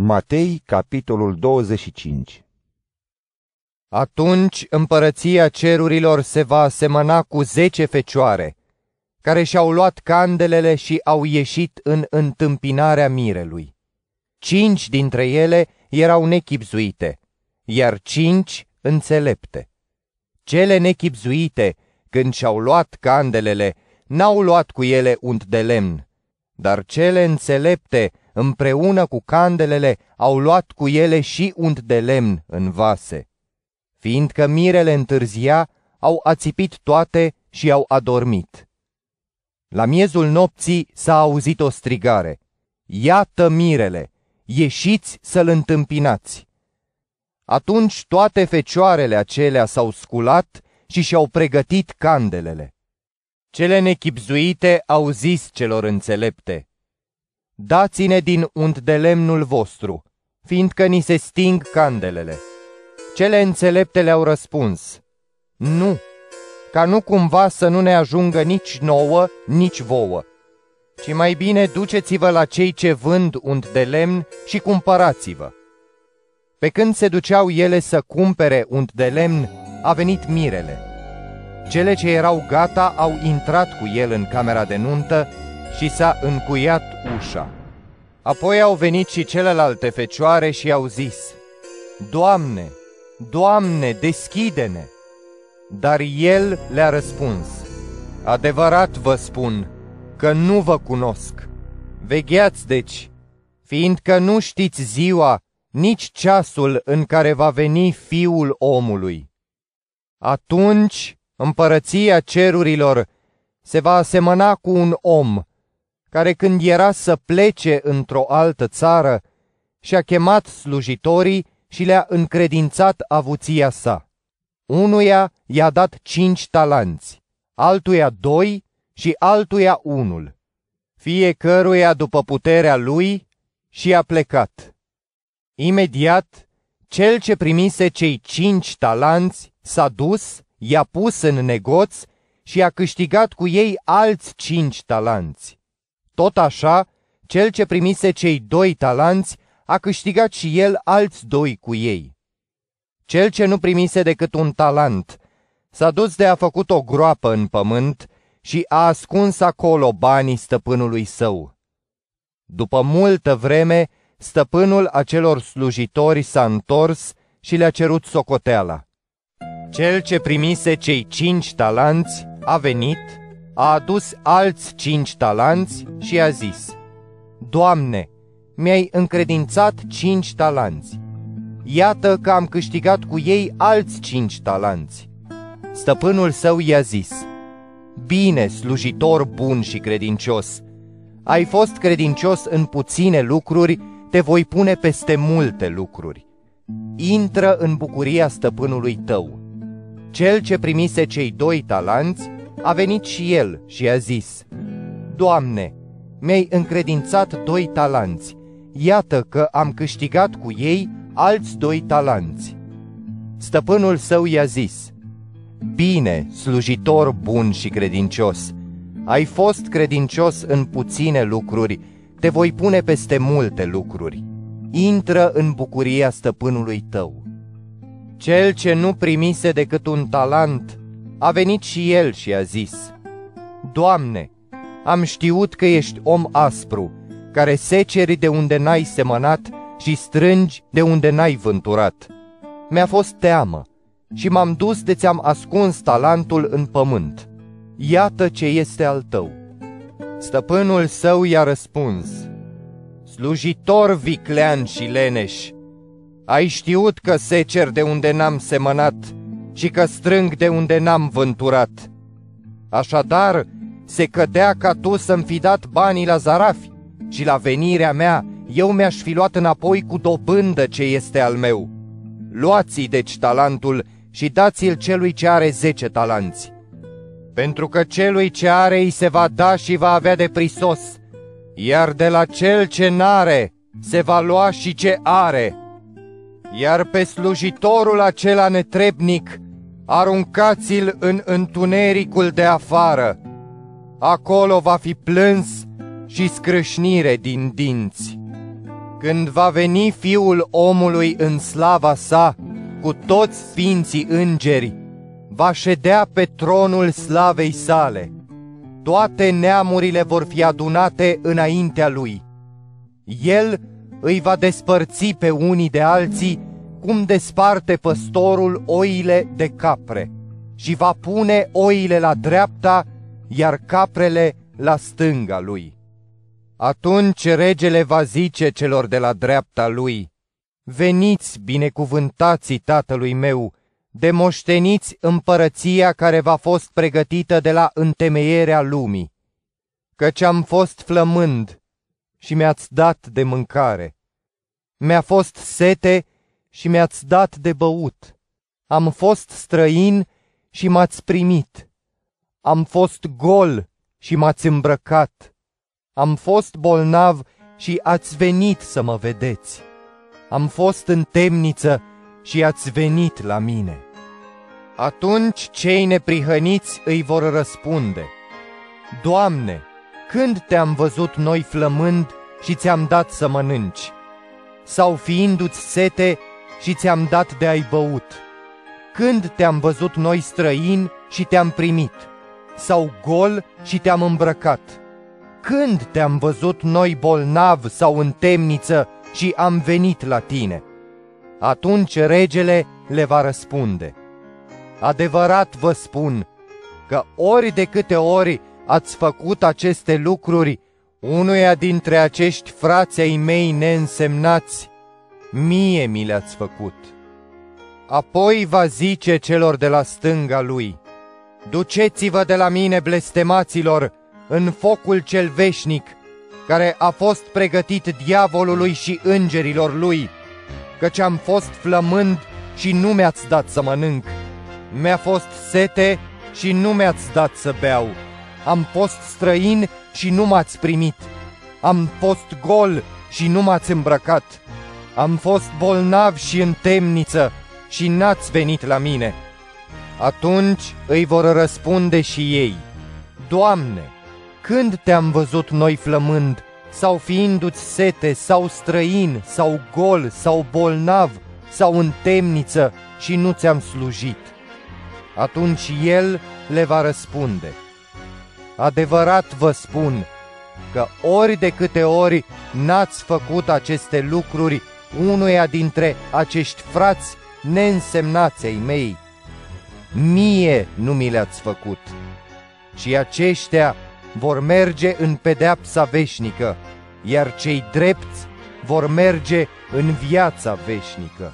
Matei, capitolul 25 Atunci împărăția cerurilor se va asemăna cu zece fecioare, care și-au luat candelele și au ieșit în întâmpinarea mirelui. Cinci dintre ele erau nechipzuite, iar cinci înțelepte. Cele nechipzuite, când și-au luat candelele, n-au luat cu ele unt de lemn, dar cele înțelepte, împreună cu candelele, au luat cu ele și unt de lemn în vase. Fiindcă mirele întârzia, au ațipit toate și au adormit. La miezul nopții s-a auzit o strigare. Iată mirele, ieșiți să-l întâmpinați. Atunci toate fecioarele acelea s-au sculat și și-au pregătit candelele. Cele nechipzuite au zis celor înțelepte, Dați-ne din unt de lemnul vostru, fiindcă ni se sting candelele. Cele înțelepte le-au răspuns, Nu, ca nu cumva să nu ne ajungă nici nouă, nici vouă, ci mai bine duceți-vă la cei ce vând unt de lemn și cumpărați-vă. Pe când se duceau ele să cumpere unt de lemn, a venit mirele. Cele ce erau gata au intrat cu el în camera de nuntă și s-a încuiat ușa. Apoi au venit și celelalte fecioare și au zis, Doamne, Doamne, deschide-ne! Dar el le-a răspuns, Adevărat vă spun că nu vă cunosc. Vegheați deci, fiindcă nu știți ziua, nici ceasul în care va veni Fiul omului. Atunci împărăția cerurilor se va asemăna cu un om care când era să plece într-o altă țară, și-a chemat slujitorii și le-a încredințat avuția sa. Unuia i-a dat cinci talanți, altuia doi și altuia unul, fiecăruia după puterea lui și a plecat. Imediat, cel ce primise cei cinci talanți s-a dus, i-a pus în negoț și a câștigat cu ei alți cinci talanți. Tot așa, cel ce primise cei doi talanți a câștigat și el alți doi cu ei. Cel ce nu primise decât un talent s-a dus de a făcut o groapă în pământ și a ascuns acolo banii stăpânului său. După multă vreme, stăpânul acelor slujitori s-a întors și le-a cerut socoteala. Cel ce primise cei cinci talanți a venit a adus alți cinci talanți și a zis, Doamne, mi-ai încredințat cinci talanți. Iată că am câștigat cu ei alți cinci talanți. Stăpânul său i-a zis, Bine, slujitor bun și credincios, ai fost credincios în puține lucruri, te voi pune peste multe lucruri. Intră în bucuria stăpânului tău. Cel ce primise cei doi talanți a venit și el și a zis, Doamne, mi-ai încredințat doi talanți, iată că am câștigat cu ei alți doi talanți. Stăpânul său i-a zis, Bine, slujitor bun și credincios, ai fost credincios în puține lucruri, te voi pune peste multe lucruri. Intră în bucuria stăpânului tău. Cel ce nu primise decât un talent, a venit și el și a zis, Doamne, am știut că ești om aspru, care seceri de unde n-ai semănat și strângi de unde n-ai vânturat. Mi-a fost teamă și m-am dus de ți-am ascuns talentul în pământ. Iată ce este al tău. Stăpânul său i-a răspuns, Slujitor viclean și leneș, ai știut că secer de unde n-am semănat și că strâng de unde n-am vânturat. Așadar, se cădea ca tu să-mi fi dat banii la zarafi și la venirea mea eu mi-aș fi luat înapoi cu dobândă ce este al meu. Luați-i deci talentul și dați-l celui ce are zece talanți. Pentru că celui ce are îi se va da și va avea de prisos, iar de la cel ce n-are se va lua și ce are. Iar pe slujitorul acela netrebnic aruncați-l în întunericul de afară. Acolo va fi plâns și scrâșnire din dinți. Când va veni Fiul omului în slava sa, cu toți sfinții îngeri, va ședea pe tronul slavei sale. Toate neamurile vor fi adunate înaintea lui. El îi va despărți pe unii de alții, cum desparte păstorul oile de capre, și va pune oile la dreapta, iar caprele la stânga lui. Atunci regele va zice celor de la dreapta lui, Veniți, binecuvântații tatălui meu, demoșteniți împărăția care v-a fost pregătită de la întemeierea lumii, căci am fost flămând și mi-ați dat de mâncare, mi-a fost sete și mi-ați dat de băut, am fost străin și m-ați primit, am fost gol și m-ați îmbrăcat, am fost bolnav și ați venit să mă vedeți. Am fost în temniță și ați venit la mine. Atunci cei neprihăniți îi vor răspunde, Doamne, când te-am văzut noi flămând și ți-am dat să mănânci? Sau fiindu-ți sete și ți-am dat de ai băut? Când te-am văzut noi străini și te-am primit? Sau gol și te-am îmbrăcat? Când te-am văzut noi bolnav sau în temniță și am venit la tine? Atunci regele le va răspunde. Adevărat vă spun că ori de câte ori ați făcut aceste lucruri unuia dintre acești frați ai mei neînsemnați, mie mi le-ați făcut. Apoi va zice celor de la stânga lui, Duceți-vă de la mine, blestemaților, în focul cel veșnic, care a fost pregătit diavolului și îngerilor lui, căci am fost flămând și nu mi-ați dat să mănânc, mi-a fost sete și nu mi-ați dat să beau, am fost străin și nu m-ați primit, am fost gol și nu m-ați îmbrăcat, am fost bolnav și în temniță și n-ați venit la mine. Atunci îi vor răspunde și ei, Doamne, când te-am văzut noi flămând, sau fiindu-ți sete, sau străin, sau gol, sau bolnav, sau în temniță și nu ți-am slujit? Atunci el le va răspunde, Adevărat vă spun că ori de câte ori n-ați făcut aceste lucruri unuia dintre acești frați neînsemnați ai mei, mie nu mi le-ați făcut, și aceștia vor merge în pedeapsa veșnică, iar cei drepți vor merge în viața veșnică.